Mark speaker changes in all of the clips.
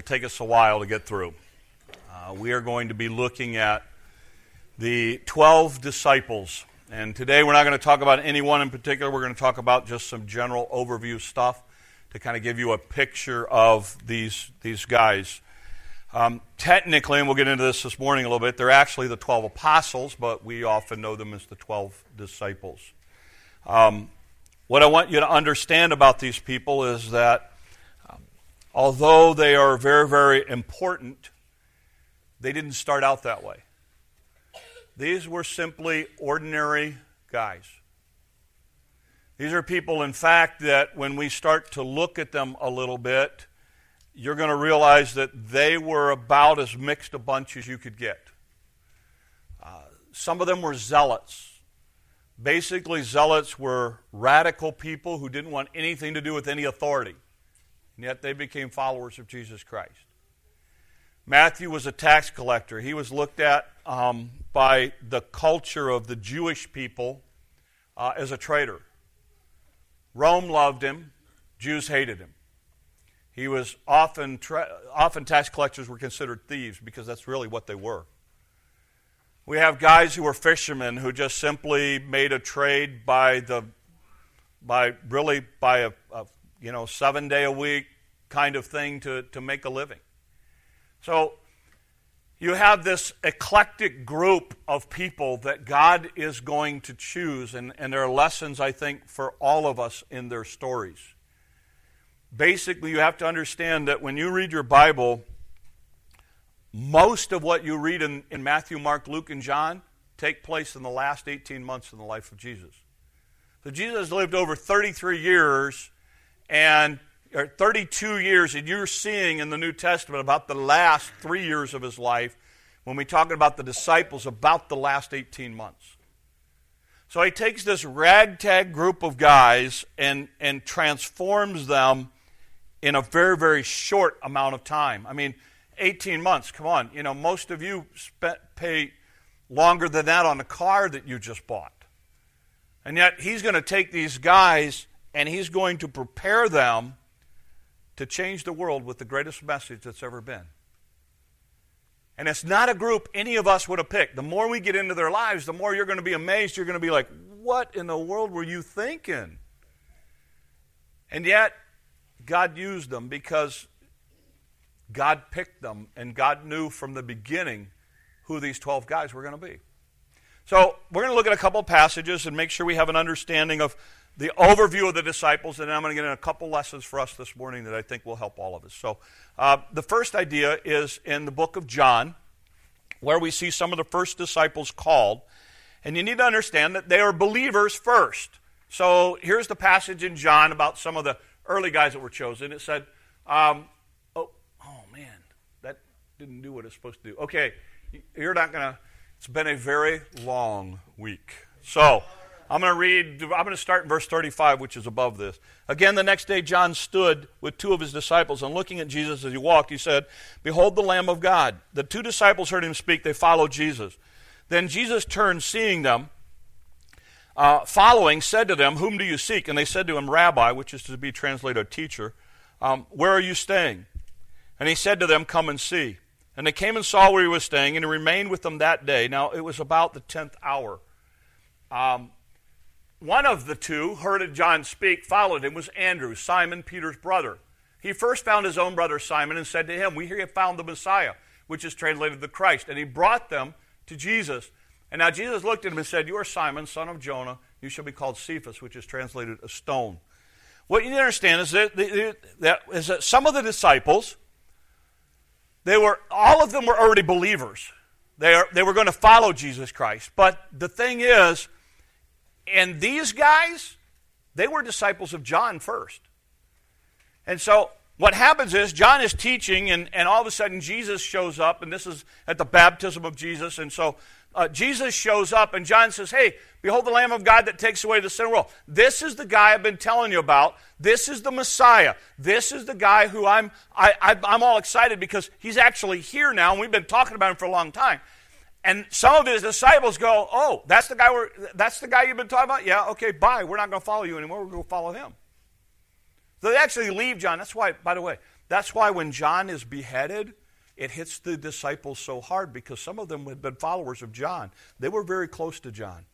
Speaker 1: it'll take us a while to get through. Uh, we are going to be looking at the 12 disciples. And today we're not going to talk about anyone in particular. We're going to talk about just some general overview stuff to kind of give you a picture of these, these guys. Um, technically, and we'll get into this this morning a little bit, they're actually the 12 apostles, but we often know them as the 12 disciples. Um, what I want you to understand about these people is that although they are very, very important, they didn't start out that way. These were simply ordinary guys. These are people, in fact, that when we start to look at them a little bit, you're going to realize that they were about as mixed a bunch as you could get. Uh, some of them were zealots. Basically, zealots were radical people who didn't want anything to do with any authority, and yet they became followers of Jesus Christ. Matthew was a tax collector. He was looked at um, by the culture of the Jewish people uh, as a traitor. Rome loved him, Jews hated him. He was often, tra- often tax collectors were considered thieves because that's really what they were. We have guys who were fishermen who just simply made a trade by the, by really by a, a you know seven day a week kind of thing to, to make a living. So you have this eclectic group of people that God is going to choose, and, and there are lessons, I think, for all of us in their stories. Basically, you have to understand that when you read your Bible, most of what you read in, in Matthew, Mark, Luke, and John take place in the last 18 months in the life of Jesus. So Jesus lived over 33 years, and or 32 years, and you're seeing in the New Testament about the last three years of his life when we're talking about the disciples, about the last 18 months. So he takes this ragtag group of guys and, and transforms them in a very, very short amount of time. I mean, 18 months, come on. You know, most of you spent, pay longer than that on a car that you just bought. And yet he's going to take these guys and he's going to prepare them to change the world with the greatest message that's ever been. And it's not a group any of us would have picked. The more we get into their lives, the more you're going to be amazed. You're going to be like, what in the world were you thinking? And yet, God used them because God picked them, and God knew from the beginning who these 12 guys were going to be. So, we're going to look at a couple passages and make sure we have an understanding of the overview of the disciples, and I'm going to get in a couple lessons for us this morning that I think will help all of us. So, uh, the first idea is in the book of John, where we see some of the first disciples called. And you need to understand that they are believers first. So, here's the passage in John about some of the early guys that were chosen. It said, um, oh, oh man, that didn't do what it's supposed to do. Okay, you're not going to, it's been a very long week. So, I'm going to read, I'm going to start in verse 35, which is above this. Again, the next day, John stood with two of his disciples, and looking at Jesus as he walked, he said, Behold the Lamb of God. The two disciples heard him speak. They followed Jesus. Then Jesus turned, seeing them, uh, following, said to them, Whom do you seek? And they said to him, Rabbi, which is to be translated teacher, um, where are you staying? And he said to them, Come and see. And they came and saw where he was staying, and he remained with them that day. Now, it was about the tenth hour. Um, one of the two heard John speak, followed him, was Andrew, Simon Peter's brother. He first found his own brother Simon and said to him, We hear you found the Messiah, which is translated the Christ. And he brought them to Jesus. And now Jesus looked at him and said, You are Simon, son of Jonah. You shall be called Cephas, which is translated a stone. What you need to understand is that, that, is that some of the disciples, they were, all of them were already believers. They, are, they were going to follow Jesus Christ. But the thing is, and these guys, they were disciples of John first. And so what happens is John is teaching, and, and all of a sudden Jesus shows up, and this is at the baptism of Jesus. And so uh, Jesus shows up, and John says, Hey, behold the Lamb of God that takes away the sin of the world. This is the guy I've been telling you about. This is the Messiah. This is the guy who I'm, I, I, I'm all excited because he's actually here now, and we've been talking about him for a long time. And some of his disciples go, "Oh, that's the guy. We're, that's the guy you've been talking about. Yeah, okay, bye. We're not going to follow you anymore. We're going to follow him." So they actually leave John. That's why, by the way, That's why when John is beheaded, it hits the disciples so hard because some of them had been followers of John. They were very close to John.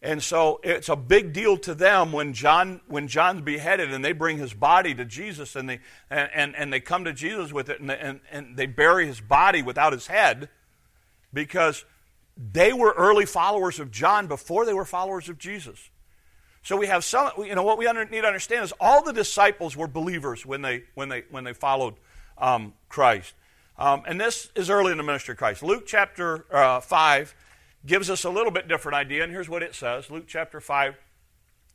Speaker 1: And so it's a big deal to them when John when John's beheaded and they bring his body to Jesus and they and, and, and they come to Jesus with it and, and, and they bury his body without his head because they were early followers of John before they were followers of Jesus. So we have some you know what we under, need to understand is all the disciples were believers when they when they when they followed um, Christ. Um, and this is early in the ministry of Christ. Luke chapter uh, 5 gives us a little bit different idea, and here's what it says Luke chapter 5.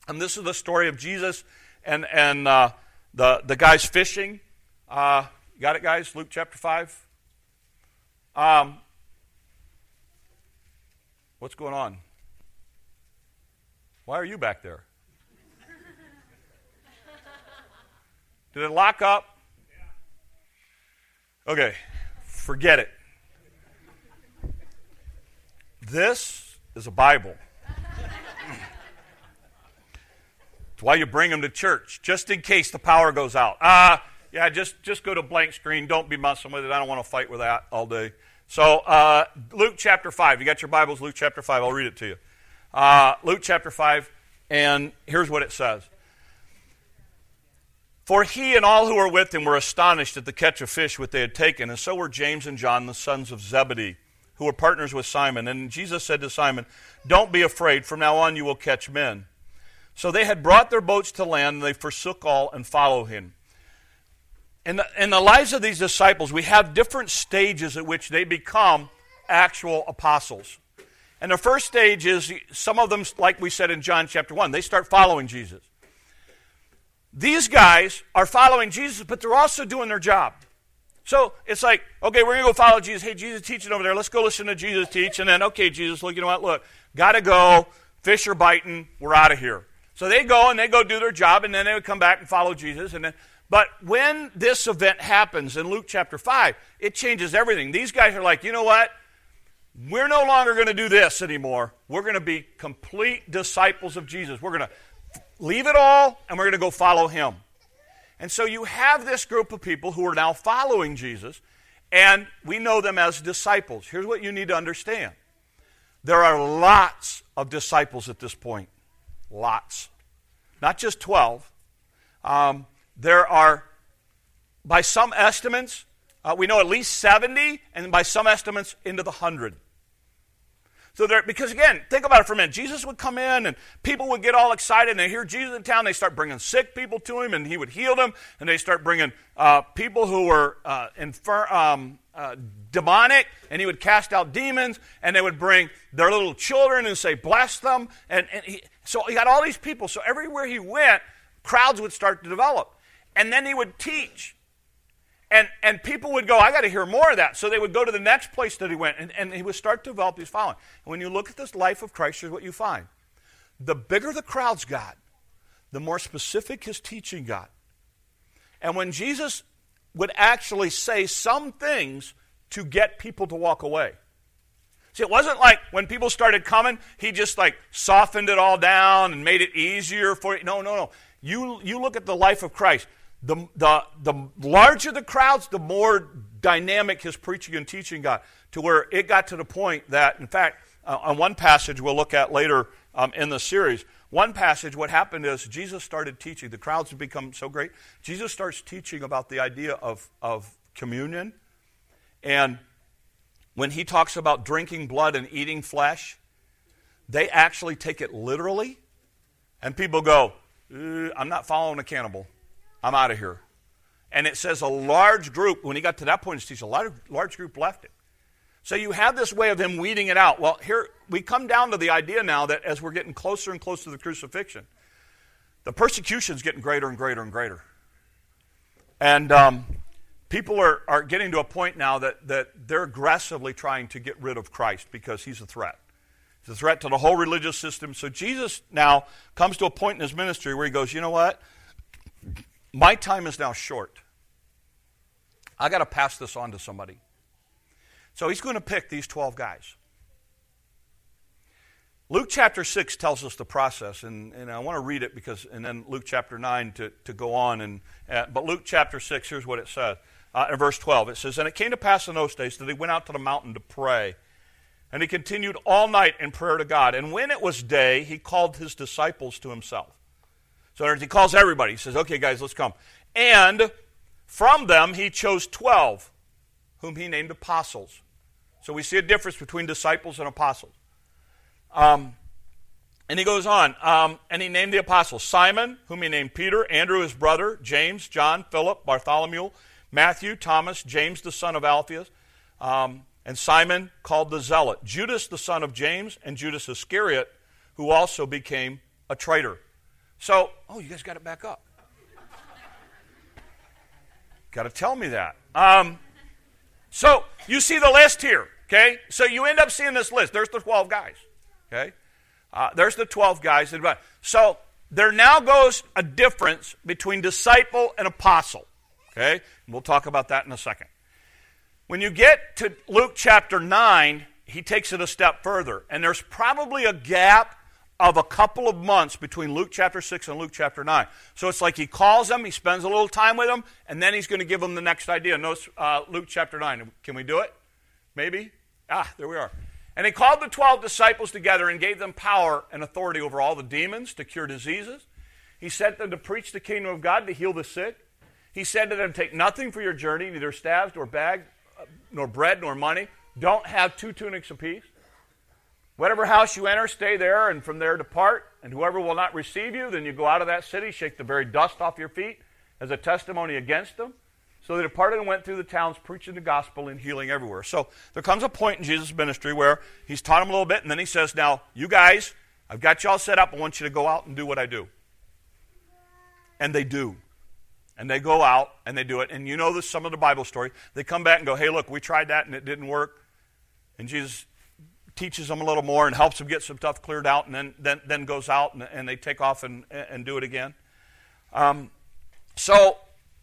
Speaker 1: And this is the story of Jesus and, and uh, the, the guys fishing. Uh, got it, guys? Luke chapter 5. Um, what's going on? Why are you back there? Did it lock up? Okay, forget it. This is a Bible. It's why you bring them to church, just in case the power goes out. Ah, uh, yeah, just, just go to blank screen. Don't be messing with it. I don't want to fight with that all day. So, uh, Luke chapter 5. You got your Bibles, Luke chapter 5. I'll read it to you. Uh, Luke chapter 5, and here's what it says. For he and all who were with him were astonished at the catch of fish which they had taken, and so were James and John, the sons of Zebedee who were partners with Simon. And Jesus said to Simon, Don't be afraid, from now on you will catch men. So they had brought their boats to land, and they forsook all and followed him. In the, in the lives of these disciples, we have different stages at which they become actual apostles. And the first stage is some of them, like we said in John chapter 1, they start following Jesus. These guys are following Jesus, but they're also doing their job. So it's like, okay, we're going to go follow Jesus. Hey, Jesus teaching over there. Let's go listen to Jesus teach. And then, okay, Jesus, look, you know what? Look, got to go. Fish are biting. We're out of here. So they go and they go do their job, and then they would come back and follow Jesus. And then, but when this event happens in Luke chapter 5, it changes everything. These guys are like, you know what? We're no longer going to do this anymore. We're going to be complete disciples of Jesus. We're going to leave it all, and we're going to go follow him. And so you have this group of people who are now following Jesus, and we know them as disciples. Here's what you need to understand there are lots of disciples at this point. Lots. Not just 12. Um, there are, by some estimates, uh, we know at least 70, and by some estimates, into the 100. So there, because again, think about it for a minute. Jesus would come in and people would get all excited and they hear Jesus in town. They start bringing sick people to him and he would heal them. And they start bringing uh, people who were uh, infir- um, uh, demonic and he would cast out demons. And they would bring their little children and say, bless them. And, and he, so he got all these people. So everywhere he went, crowds would start to develop. And then he would teach. And, and people would go, I got to hear more of that. So they would go to the next place that he went, and, and he would start to develop his following. And when you look at this life of Christ, here's what you find. The bigger the crowds got, the more specific his teaching got. And when Jesus would actually say some things to get people to walk away. See, it wasn't like when people started coming, he just like softened it all down and made it easier for you. No, no, no. You, you look at the life of Christ the, the, the larger the crowds, the more dynamic his preaching and teaching got, to where it got to the point that, in fact, uh, on one passage we'll look at later um, in the series, one passage, what happened is Jesus started teaching. The crowds had become so great. Jesus starts teaching about the idea of, of communion. And when he talks about drinking blood and eating flesh, they actually take it literally. And people go, uh, I'm not following a cannibal. I'm out of here. And it says a large group, when he got to that point in his teaching, a large, large group left it. So you have this way of him weeding it out. Well, here we come down to the idea now that as we're getting closer and closer to the crucifixion, the persecution is getting greater and greater and greater. And um, people are, are getting to a point now that, that they're aggressively trying to get rid of Christ because he's a threat. He's a threat to the whole religious system. So Jesus now comes to a point in his ministry where he goes, you know what? My time is now short. I got to pass this on to somebody. So he's going to pick these 12 guys. Luke chapter 6 tells us the process, and, and I want to read it because, and then Luke chapter 9 to, to go on. And, uh, but Luke chapter 6, here's what it says. Uh, in verse 12, it says, And it came to pass in those days that he went out to the mountain to pray. And he continued all night in prayer to God. And when it was day, he called his disciples to himself. So he calls everybody. He says, Okay, guys, let's come. And from them he chose 12, whom he named apostles. So we see a difference between disciples and apostles. Um, and he goes on, um, and he named the apostles Simon, whom he named Peter, Andrew his brother, James, John, Philip, Bartholomew, Matthew, Thomas, James the son of Alphaeus, um, and Simon called the Zealot, Judas the son of James, and Judas Iscariot, who also became a traitor. So, oh, you guys got it back up. got to tell me that. Um, so, you see the list here, okay? So, you end up seeing this list. There's the 12 guys, okay? Uh, there's the 12 guys. So, there now goes a difference between disciple and apostle, okay? We'll talk about that in a second. When you get to Luke chapter 9, he takes it a step further. And there's probably a gap of a couple of months between Luke chapter 6 and Luke chapter 9. So it's like he calls them, he spends a little time with them, and then he's going to give them the next idea. Notice uh, Luke chapter 9. Can we do it? Maybe? Ah, there we are. And he called the 12 disciples together and gave them power and authority over all the demons to cure diseases. He sent them to preach the kingdom of God, to heal the sick. He said to them, Take nothing for your journey, neither staves nor bag, uh, nor bread nor money. Don't have two tunics apiece. Whatever house you enter, stay there, and from there depart. And whoever will not receive you, then you go out of that city, shake the very dust off your feet as a testimony against them. So they departed and went through the towns, preaching the gospel and healing everywhere. So there comes a point in Jesus' ministry where he's taught them a little bit, and then he says, Now, you guys, I've got you all set up. I want you to go out and do what I do. And they do. And they go out and they do it. And you know this, some of the Bible story. They come back and go, Hey, look, we tried that and it didn't work. And Jesus teaches them a little more and helps them get some stuff cleared out, and then, then, then goes out and, and they take off and, and do it again. Um, so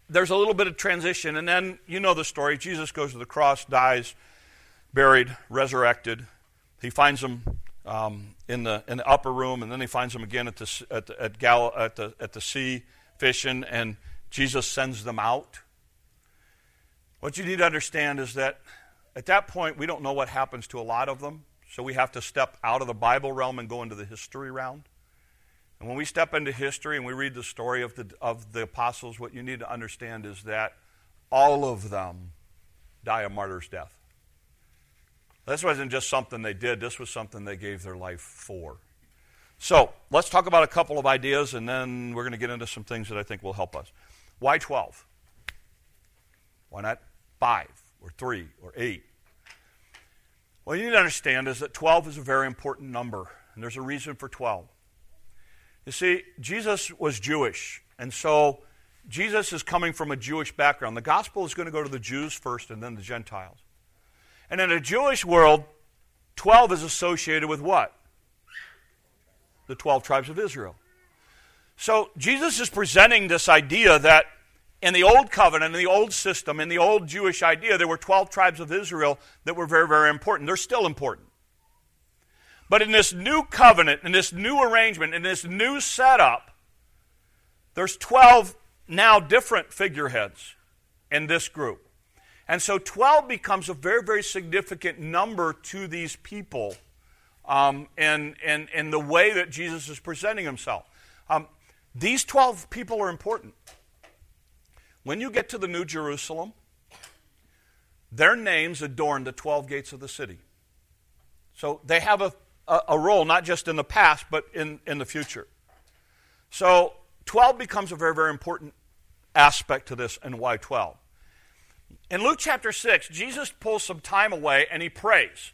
Speaker 1: there's a little bit of transition, and then you know the story. Jesus goes to the cross, dies, buried, resurrected. He finds them um, in, the, in the upper room, and then he finds them again at the, at, the, at, Gal- at, the, at the sea fishing, and Jesus sends them out. What you need to understand is that at that point, we don't know what happens to a lot of them. So we have to step out of the Bible realm and go into the history realm. And when we step into history and we read the story of the, of the apostles, what you need to understand is that all of them die a martyr's death. This wasn't just something they did, this was something they gave their life for. So let's talk about a couple of ideas, and then we're going to get into some things that I think will help us. Why 12? Why not 5 or 3 or 8 what you need to understand is that 12 is a very important number, and there's a reason for 12. You see, Jesus was Jewish, and so Jesus is coming from a Jewish background. The gospel is going to go to the Jews first and then the Gentiles. And in a Jewish world, 12 is associated with what? The 12 tribes of Israel. So Jesus is presenting this idea that in the old covenant, in the old system, in the old Jewish idea, there were 12 tribes of Israel that were very, very important. They're still important. But in this new covenant, in this new arrangement, in this new setup, there's 12 now different figureheads in this group. And so 12 becomes a very, very significant number to these people um, and, and, and the way that Jesus is presenting himself. Um, these 12 people are important. When you get to the New Jerusalem, their names adorn the 12 gates of the city. So they have a, a, a, role not just in the past, but in, in the future. So 12 becomes a very, very important aspect to this, and why 12? In Luke chapter 6, Jesus pulls some time away and he prays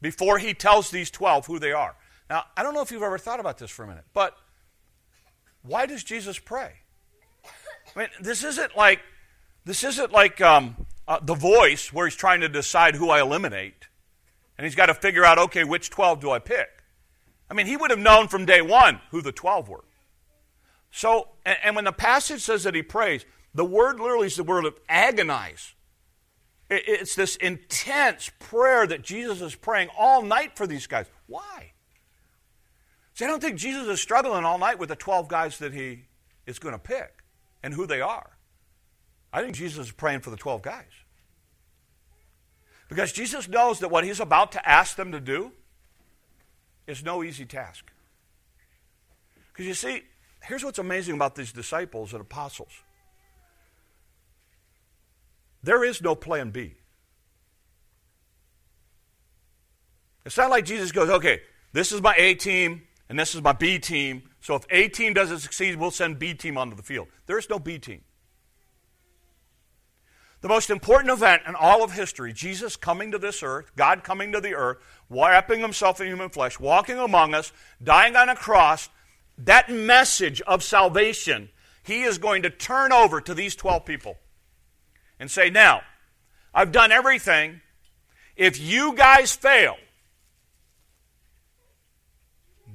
Speaker 1: before he tells these 12 who they are. Now, I don't know if you've ever thought about this for a minute, but why does Jesus pray? I mean, this isn't like this isn't like um, uh, the voice where he's trying to decide who I eliminate, and he's got to figure out okay, which twelve do I pick? I mean, he would have known from day one who the twelve were. So, and, and when the passage says that he prays, the word literally is the word of agonize. It, it's this intense prayer that Jesus is praying all night for these guys. Why? See, I don't think Jesus is struggling all night with the 12 guys that he is going to pick and who they are. I think Jesus is praying for the 12 guys. Because Jesus knows that what he's about to ask them to do is no easy task. Because you see, here's what's amazing about these disciples and apostles there is no plan B. It's not like Jesus goes, okay, this is my A team and this is my B team. So if A team doesn't succeed, we'll send B team onto the field. There is no B team. The most important event in all of history, Jesus coming to this earth, God coming to the earth, wrapping himself in human flesh, walking among us, dying on a cross, that message of salvation, he is going to turn over to these 12 people and say, Now, I've done everything. If you guys fail,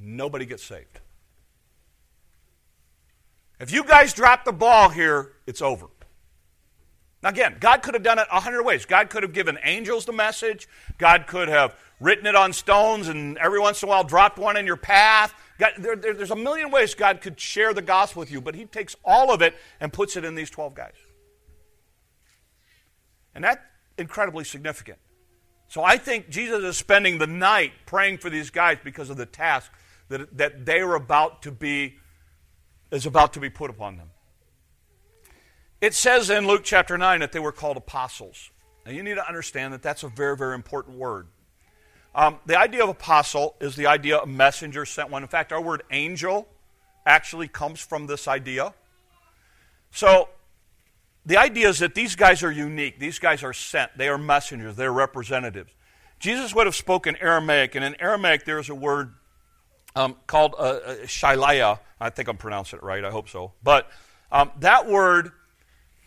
Speaker 1: nobody gets saved. If you guys drop the ball here, it's over. Now, again, God could have done it a hundred ways. God could have given angels the message. God could have written it on stones and every once in a while dropped one in your path. God, there, there, there's a million ways God could share the gospel with you, but He takes all of it and puts it in these 12 guys. And that's incredibly significant. So I think Jesus is spending the night praying for these guys because of the task that, that they are about to be, is about to be put upon them. It says in Luke chapter 9 that they were called apostles. Now you need to understand that that's a very, very important word. Um, the idea of apostle is the idea of messenger sent one. In fact, our word angel actually comes from this idea. So the idea is that these guys are unique. These guys are sent. They are messengers. They're representatives. Jesus would have spoken Aramaic, and in Aramaic there is a word um, called uh, uh, Shilaya. I think I'm pronouncing it right. I hope so. But um, that word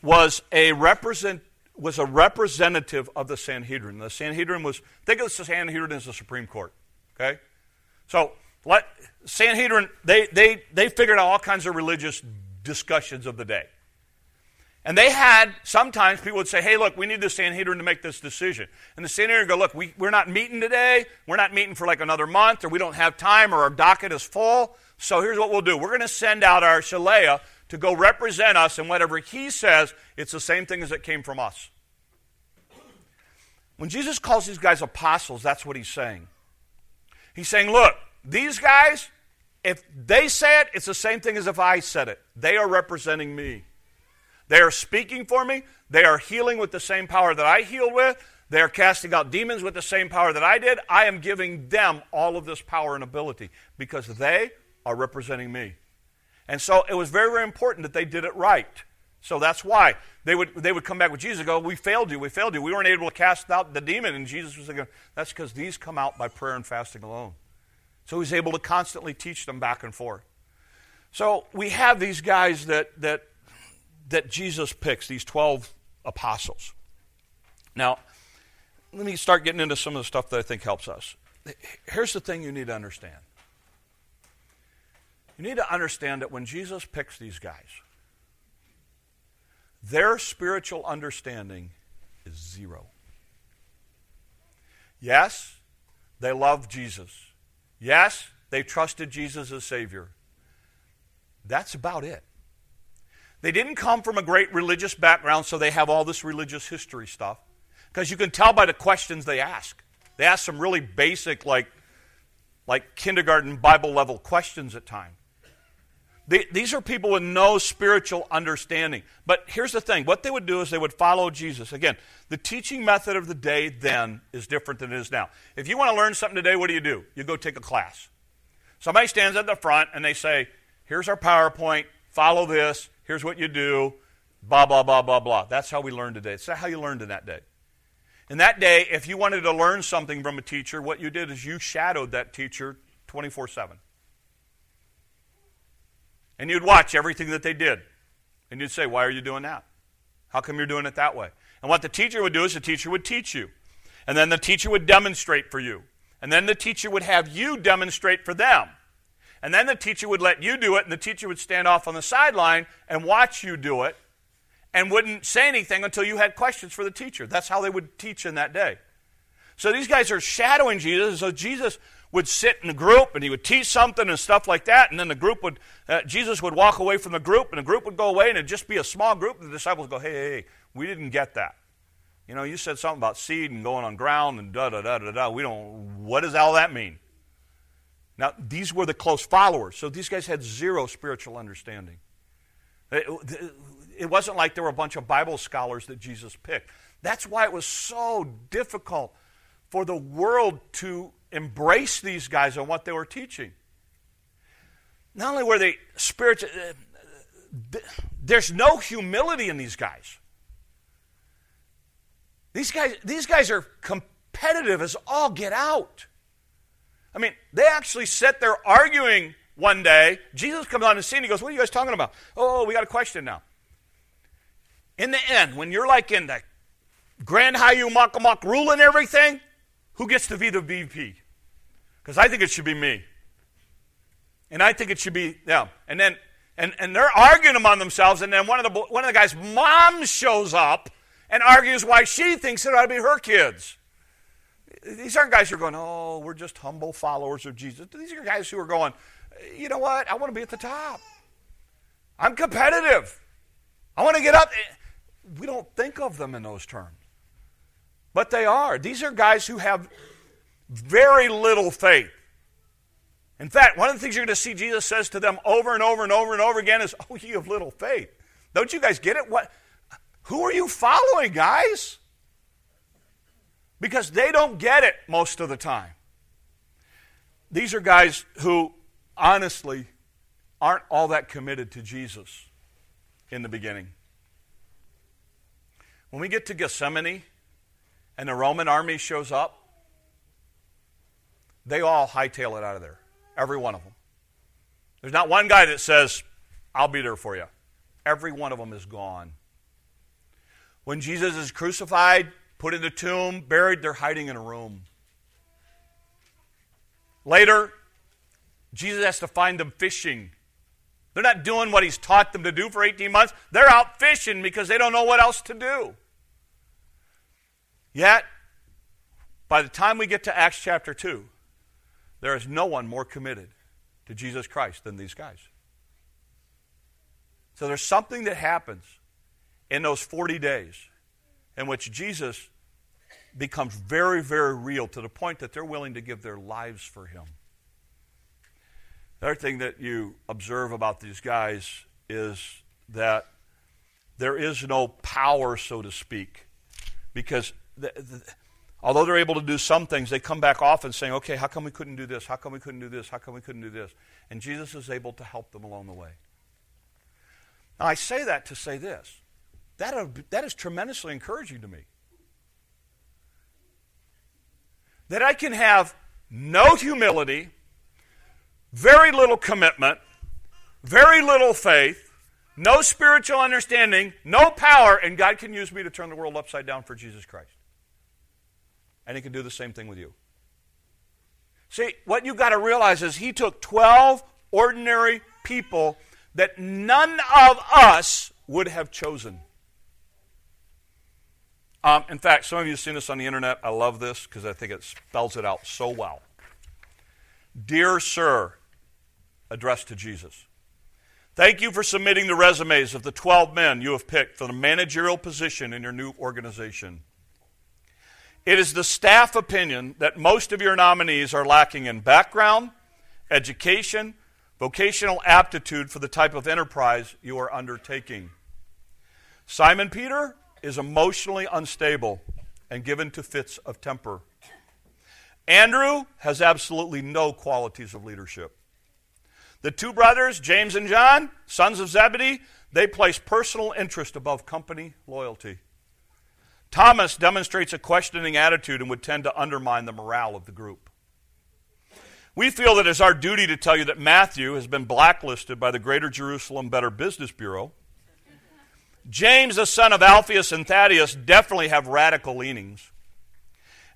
Speaker 1: was a represent was a representative of the Sanhedrin. The Sanhedrin was think of the Sanhedrin as the Supreme Court. Okay, so let Sanhedrin they they they figured out all kinds of religious discussions of the day. And they had, sometimes people would say, hey, look, we need the Sanhedrin to make this decision. And the Sanhedrin would go, look, we, we're not meeting today. We're not meeting for like another month, or we don't have time, or our docket is full. So here's what we'll do we're going to send out our Shaleah to go represent us, and whatever he says, it's the same thing as it came from us. When Jesus calls these guys apostles, that's what he's saying. He's saying, look, these guys, if they say it, it's the same thing as if I said it. They are representing me. They are speaking for me. They are healing with the same power that I healed with. They are casting out demons with the same power that I did. I am giving them all of this power and ability because they are representing me. And so it was very, very important that they did it right. So that's why they would, they would come back with Jesus and go, We failed you, we failed you. We weren't able to cast out the demon. And Jesus was like, That's because these come out by prayer and fasting alone. So he's able to constantly teach them back and forth. So we have these guys that, that that Jesus picks, these 12 apostles. Now, let me start getting into some of the stuff that I think helps us. Here's the thing you need to understand you need to understand that when Jesus picks these guys, their spiritual understanding is zero. Yes, they love Jesus. Yes, they trusted Jesus as Savior. That's about it. They didn't come from a great religious background, so they have all this religious history stuff. Because you can tell by the questions they ask. They ask some really basic, like, like kindergarten Bible level questions at times. These are people with no spiritual understanding. But here's the thing what they would do is they would follow Jesus. Again, the teaching method of the day then is different than it is now. If you want to learn something today, what do you do? You go take a class. Somebody stands at the front and they say, Here's our PowerPoint, follow this, Here's what you do. Blah, blah, blah, blah, blah. That's how we learn today. It's how you learned in that day. In that day, if you wanted to learn something from a teacher, what you did is you shadowed that teacher 24 7. And you'd watch everything that they did. And you'd say, Why are you doing that? How come you're doing it that way? And what the teacher would do is the teacher would teach you. And then the teacher would demonstrate for you. And then the teacher would have you demonstrate for them. And then the teacher would let you do it, and the teacher would stand off on the sideline and watch you do it and wouldn't say anything until you had questions for the teacher. That's how they would teach in that day. So these guys are shadowing Jesus. So Jesus would sit in a group and he would teach something and stuff like that. And then the group would, uh, Jesus would walk away from the group and the group would go away and it'd just be a small group. The disciples would go, hey, hey, hey, we didn't get that. You know, you said something about seed and going on ground and da da da da da. We don't, what does all that mean? Now, these were the close followers. So these guys had zero spiritual understanding. It, wasn't like there were a bunch of Bible scholars that Jesus picked. That's why it was so difficult for the world to embrace these guys and what they were teaching. Not only were they spiritual, uh, there's no humility in these guys. These guys, these guys are competitive as all get out. I mean, they actually sit there arguing one day. Jesus comes on the scene. He goes, What are you guys talking about? Oh, we got a question now. In the end, when you're like in the Grand Hayu Makamak ruling everything, who gets to be the VP? Because I think it should be me. And I think it should be them. And then and, and they're arguing among themselves, and then one of the one of the guys' mom shows up and argues why she thinks it ought to be her kids. These aren't guys who are going, oh, we're just humble followers of Jesus. These are guys who are going, you know what? I want to be at the top. I'm competitive. I want to get up. We don't think of them in those terms. But they are. These are guys who have very little faith. In fact, one of the things you're going to see Jesus says to them over and over and over and over again is, Oh, you have little faith. Don't you guys get it? What, who are you following, guys? Because they don't get it most of the time. These are guys who, honestly, aren't all that committed to Jesus in the beginning. When we get to Gethsemane, and the Roman army shows up, they all hightail it out of there. Every one of them. There's not one guy that says, I'll be there for you. Every one of them is gone. When Jesus is crucified, put in the tomb, buried, they're hiding in a room. Later, Jesus has to find them fishing. They're not doing what he's taught them to do for 18 months. They're out fishing because they don't know what else to do. Yet, by the time we get to Acts chapter 2, there is no one more committed to Jesus Christ than these guys. So there's something that happens in those 40 days in which Jesus becomes very, very real to the point that they're willing to give their lives for him. The other thing that you observe about these guys is that there is no power, so to speak, because the, the, although they're able to do some things, they come back often saying, okay, how come we couldn't do this? How come we couldn't do this? How come we couldn't do this? And Jesus is able to help them along the way. Now, I say that to say this that, that is tremendously encouraging to me. That I can have no humility, very little commitment, very little faith, no spiritual understanding, no power, and God can use me to turn the world upside down for Jesus Christ. And He can do the same thing with you. See, what you've got to realize is He took 12 ordinary people that none of us would have chosen. Um, in fact, some of you have seen this on the internet. I love this because I think it spells it out so well. Dear Sir, addressed to Jesus. Thank you for submitting the resumes of the 12 men you have picked for the managerial position in your new organization. It is the staff opinion that most of your nominees are lacking in background, education, vocational aptitude for the type of enterprise you are undertaking. Simon Peter is emotionally unstable and given to fits of temper. Andrew has absolutely no qualities of leadership. The two brothers, James and John, sons of Zebedee, they place personal interest above company loyalty. Thomas demonstrates a questioning attitude and would tend to undermine the morale of the group. We feel that it's our duty to tell you that Matthew has been blacklisted by the Greater Jerusalem Better Business Bureau. James, the son of Alphaeus and Thaddeus, definitely have radical leanings.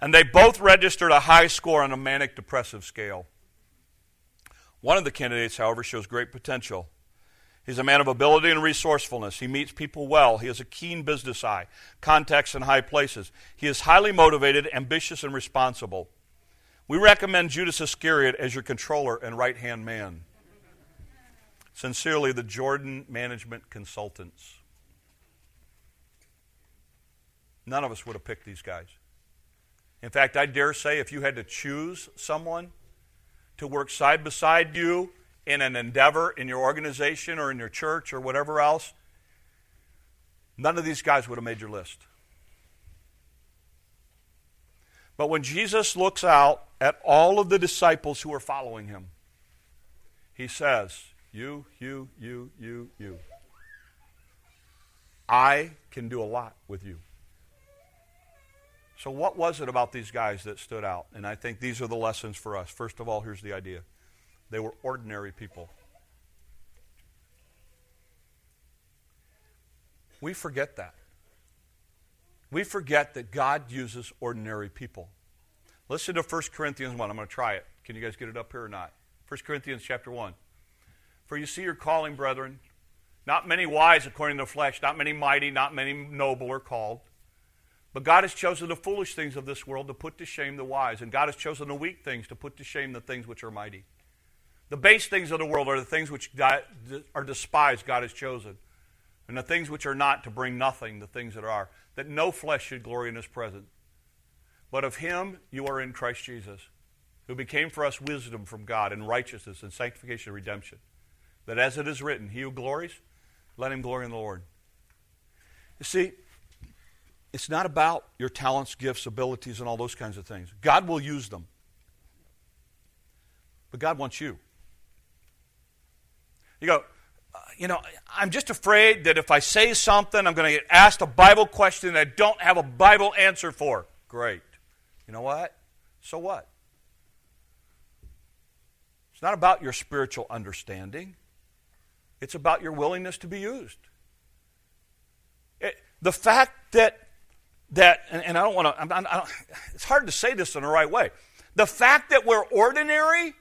Speaker 1: And they both registered a high score on a manic depressive scale. One of the candidates, however, shows great potential. He's a man of ability and resourcefulness. He meets people well. He has a keen business eye, contacts in high places. He is highly motivated, ambitious, and responsible. We recommend Judas Iscariot as your controller and right hand man. Sincerely, the Jordan Management Consultants. None of us would have picked these guys. In fact, I dare say if you had to choose someone to work side beside you in an endeavor in your organization or in your church or whatever else, none of these guys would have made your list. But when Jesus looks out at all of the disciples who are following him, he says, You, you, you, you, you. I can do a lot with you. So, what was it about these guys that stood out? And I think these are the lessons for us. First of all, here's the idea they were ordinary people. We forget that. We forget that God uses ordinary people. Listen to 1 Corinthians 1. I'm going to try it. Can you guys get it up here or not? 1 Corinthians chapter 1. For you see your calling, brethren. Not many wise according to the flesh, not many mighty, not many noble are called. But God has chosen the foolish things of this world to put to shame the wise, and God has chosen the weak things to put to shame the things which are mighty. The base things of the world are the things which are despised, God has chosen. And the things which are not to bring nothing, the things that are, that no flesh should glory in his presence. But of him you are in Christ Jesus, who became for us wisdom from God and righteousness and sanctification and redemption. That as it is written, he who glories, let him glory in the Lord. You see, it's not about your talents, gifts, abilities, and all those kinds of things. God will use them. But God wants you. You go, uh, you know, I'm just afraid that if I say something, I'm going to get asked a Bible question that I don't have a Bible answer for. Great. You know what? So what? It's not about your spiritual understanding, it's about your willingness to be used. It, the fact that, that and, and I don't want to, it's hard to say this in the right way. The fact that we're ordinary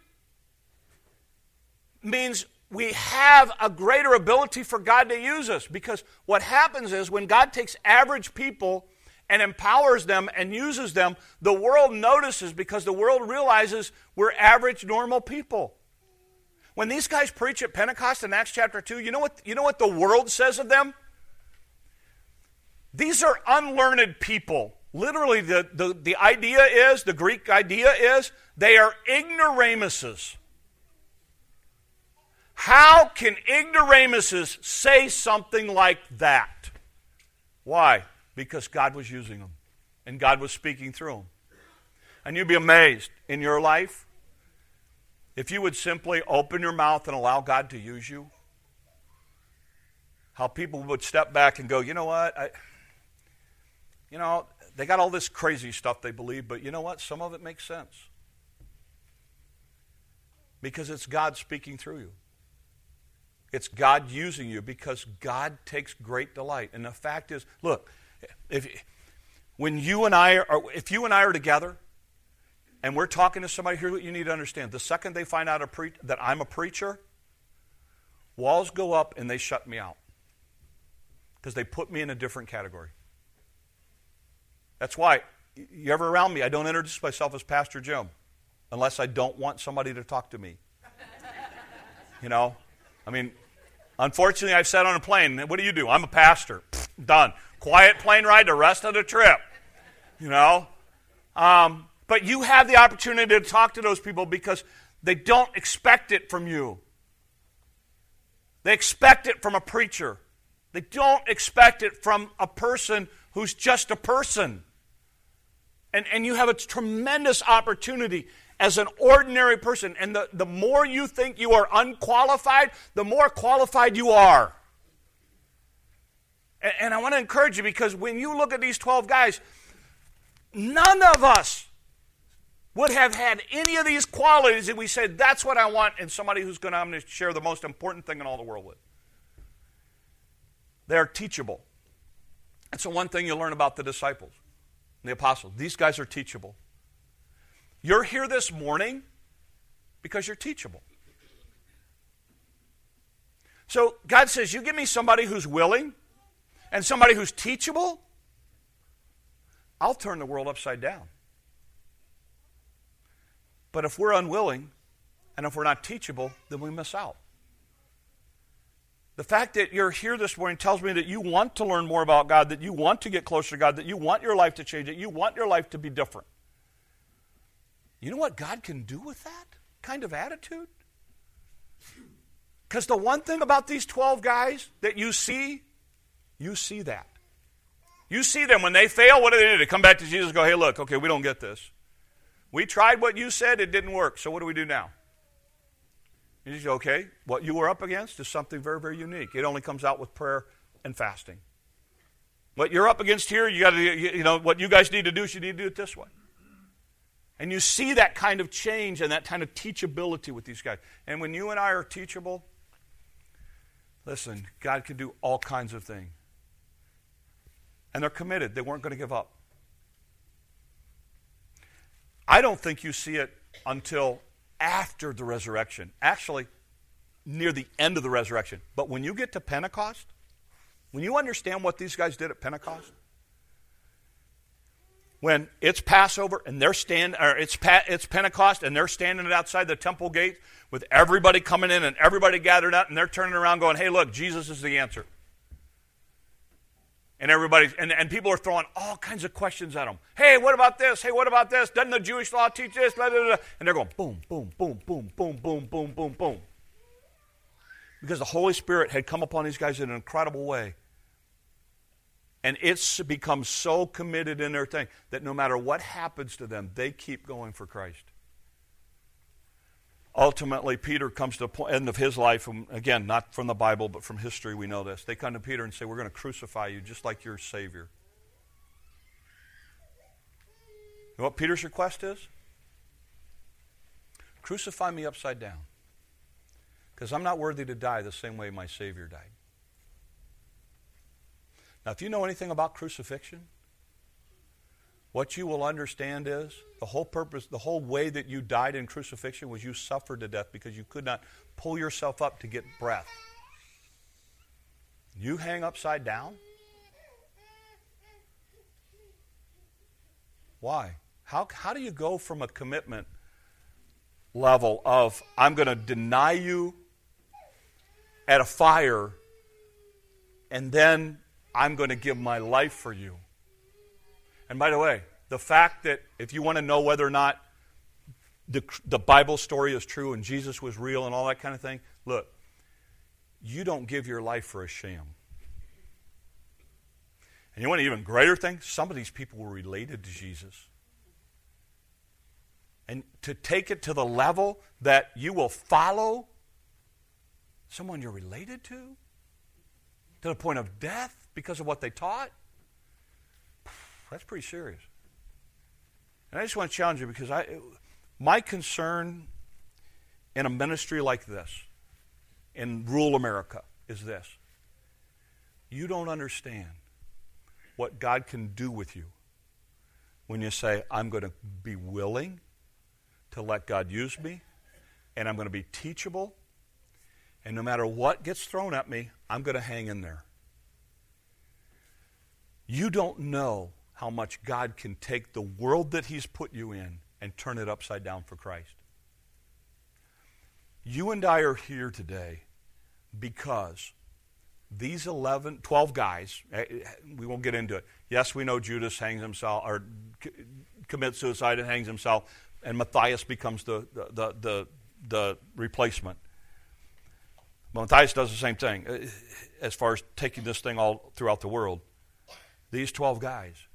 Speaker 1: means we have a greater ability for God to use us because what happens is when God takes average people and empowers them and uses them, the world notices because the world realizes we're average, normal people. When these guys preach at Pentecost in Acts chapter 2, you know what, you know what the world says of them? These are unlearned people. Literally, the, the, the idea is, the Greek idea is, they are ignoramuses. How can ignoramuses say something like that? Why? Because God was using them and God was speaking through them. And you'd be amazed in your life if you would simply open your mouth and allow God to use you. How people would step back and go, you know what? I, you know, they got all this crazy stuff they believe, but you know what? Some of it makes sense. Because it's God speaking through you. It's God using you because God takes great delight. And the fact is, look, if when you and I are if you and I are together and we're talking to somebody, here's what you need to understand. The second they find out pre- that I'm a preacher, walls go up and they shut me out. Because they put me in a different category. That's why you ever around me, I don't introduce myself as Pastor Jim unless I don't want somebody to talk to me. You know? I mean, unfortunately, I've sat on a plane. What do you do? I'm a pastor. done. Quiet plane ride the rest of the trip. You know? Um, but you have the opportunity to talk to those people because they don't expect it from you. They expect it from a preacher. They don't expect it from a person who's just a person. And, and you have a tremendous opportunity as an ordinary person. And the, the more you think you are unqualified, the more qualified you are. And, and I want to encourage you because when you look at these 12 guys, none of us would have had any of these qualities and we said, that's what I want in somebody who's going to, share the most important thing in all the world with. They are teachable. That's the one thing you learn about the disciples, the apostles. These guys are teachable. You're here this morning because you're teachable. So God says, You give me somebody who's willing and somebody who's teachable, I'll turn the world upside down. But if we're unwilling and if we're not teachable, then we miss out. The fact that you're here this morning tells me that you want to learn more about God, that you want to get closer to God, that you want your life to change, that you want your life to be different. You know what God can do with that kind of attitude? Because the one thing about these 12 guys that you see, you see that. You see them when they fail, what do they do? They come back to Jesus and go, hey, look, okay, we don't get this. We tried what you said, it didn't work, so what do we do now? You say, okay, what you were up against is something very, very unique. It only comes out with prayer and fasting. What you're up against here, you got to, you know, what you guys need to do is you need to do it this way. And you see that kind of change and that kind of teachability with these guys. And when you and I are teachable, listen, God can do all kinds of things. And they're committed. They weren't going to give up. I don't think you see it until after the resurrection. Actually, near the end of the resurrection. But when you get to Pentecost, when you understand what these guys did at Pentecost, when it's Passover and they're stand, or it's, it's Pentecost and they're standing outside the temple gate with everybody coming in and everybody gathered up and they're turning around going, hey, look, Jesus is the answer and everybody and, and people are throwing all kinds of questions at them hey what about this? Hey what about this? Doesn't the jewish law teach this? Blah, blah, blah. and they're going boom boom boom boom boom boom boom boom boom. Because the holy spirit had come upon these guys in an incredible way. And it's become so committed in their thing that no matter what happens to them they keep going for christ ultimately Peter comes to the end of his life, and again, not from the Bible, but from history, we know this. They come to Peter and say, We're going to crucify you just like your Savior. You know what Peter's request is? Crucify me upside down. Because I'm not worthy to die the same way my Savior died. Now, if you know anything about crucifixion, what you will understand is the whole purpose, the whole way that you died in crucifixion was you suffered to death because you could not pull yourself up to get breath. You hang upside down? Why? How, how do you go from a commitment level of, I'm going to deny you at a fire, and then I'm going to give my life for you? And by the way, the fact that if you want to know whether or not the, the Bible story is true and Jesus was real and all that kind of thing, look, you don't give your life for a sham. And you want an even greater thing? Some of these people were related to Jesus. And to take it to the level that you will follow someone you're related to, to the point of death because of what they taught, that's pretty serious. And I just want to challenge you because I, my concern in a ministry like this, in rural America, is this. You don't understand what God can do with you when you say, I'm going to be willing to let God use me, and I'm going to be teachable, and no matter what gets thrown at me, I'm going to hang in there. You don't know how much God can take the world that He's put you in and turn it upside down for Christ. You and I are here today because these 11, 12 guys, eh, eh, we won't get into it. Yes, we know Judas hangs himself or commits suicide and hangs himself, and Matthias becomes the, the, the, the replacement. But Matthias does the same thing eh, as far as taking this thing all throughout the world. These 12 guys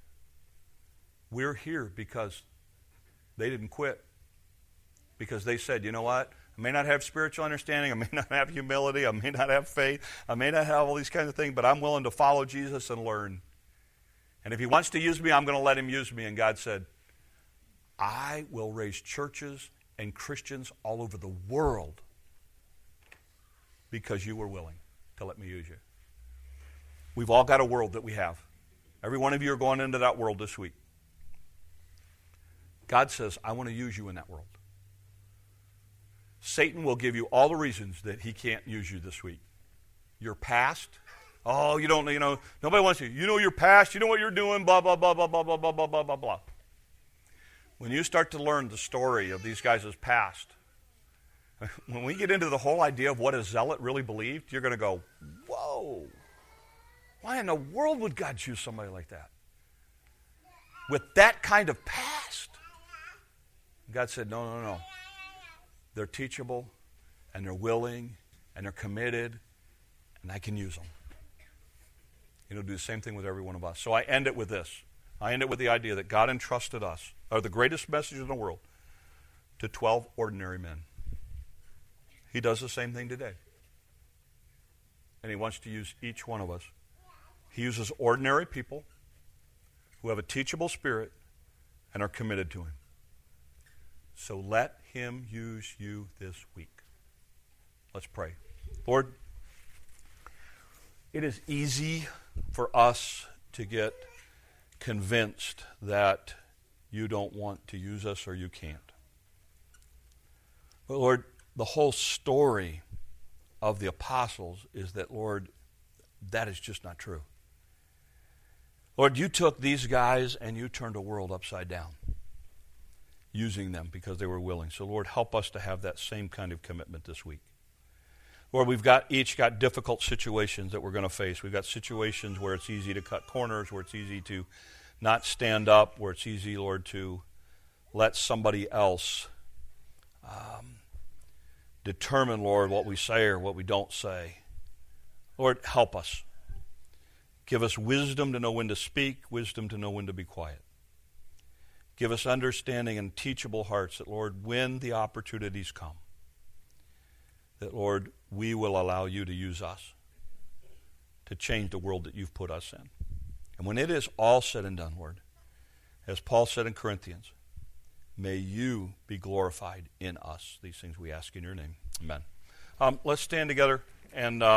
Speaker 1: we're here because they didn't quit. Because they said, you know what? I may not have spiritual understanding. I may not have humility. I may not have faith. I may not have all these kinds of things, but I'm willing to follow Jesus and learn. And if he wants to use me, I'm going to let him use me. And God said, I will raise churches and Christians all over the world because you were willing to let me use you. We've all got a world that we have. Every one of you are going into that world this week. God says, I want to use you in that world. Satan will give you all the reasons that he can't use you this week. your past. Oh, you don't, you know, nobody wants you. You know your past. You know what you're doing. Blah blah blah blah blah blah blah blah blah blah blah. When you start to learn the story of these guys' past, when we get into the whole idea of what a zealot really believed, you're going to go, whoa. Why in the world would God choose somebody like that? With that kind of past. God said, no, no, no. They're teachable, and they're willing, and they're committed, and I can use them. Know, do the same thing with every one of us. So I end it with this. I end it with the idea that God entrusted us, or the greatest message in the world, to 12 ordinary men. He does the same thing today. And He wants to use each one of us. He uses ordinary people who have a teachable spirit and are committed to Him. So let Him use you this week. Let's pray. Lord, it is easy for us to get convinced that you don't want to use us or you can't. But Lord, the whole story of the apostles is that, Lord, that is just not true. Lord, you took these guys and you turned a world upside down using them because they were willing. So, Lord, help us to have that same kind of commitment this week. Lord, we've got each got difficult situations that we're going to face. We've got situations where it's easy to cut corners, where it's easy to not stand up, where it's easy, Lord, to let somebody else um, determine, Lord, what we say or what we don't say. Lord, help us. Give us wisdom to know when to speak, wisdom to know when to be quiet. Give us understanding and teachable hearts that, Lord, when the opportunities come, that, Lord, we will allow you to use us to change the world that you've put us in. And when it is all said and done, Lord, as Paul said in Corinthians, may you be glorified in us. These things we ask in your name. Amen. Um, let's stand together and. Uh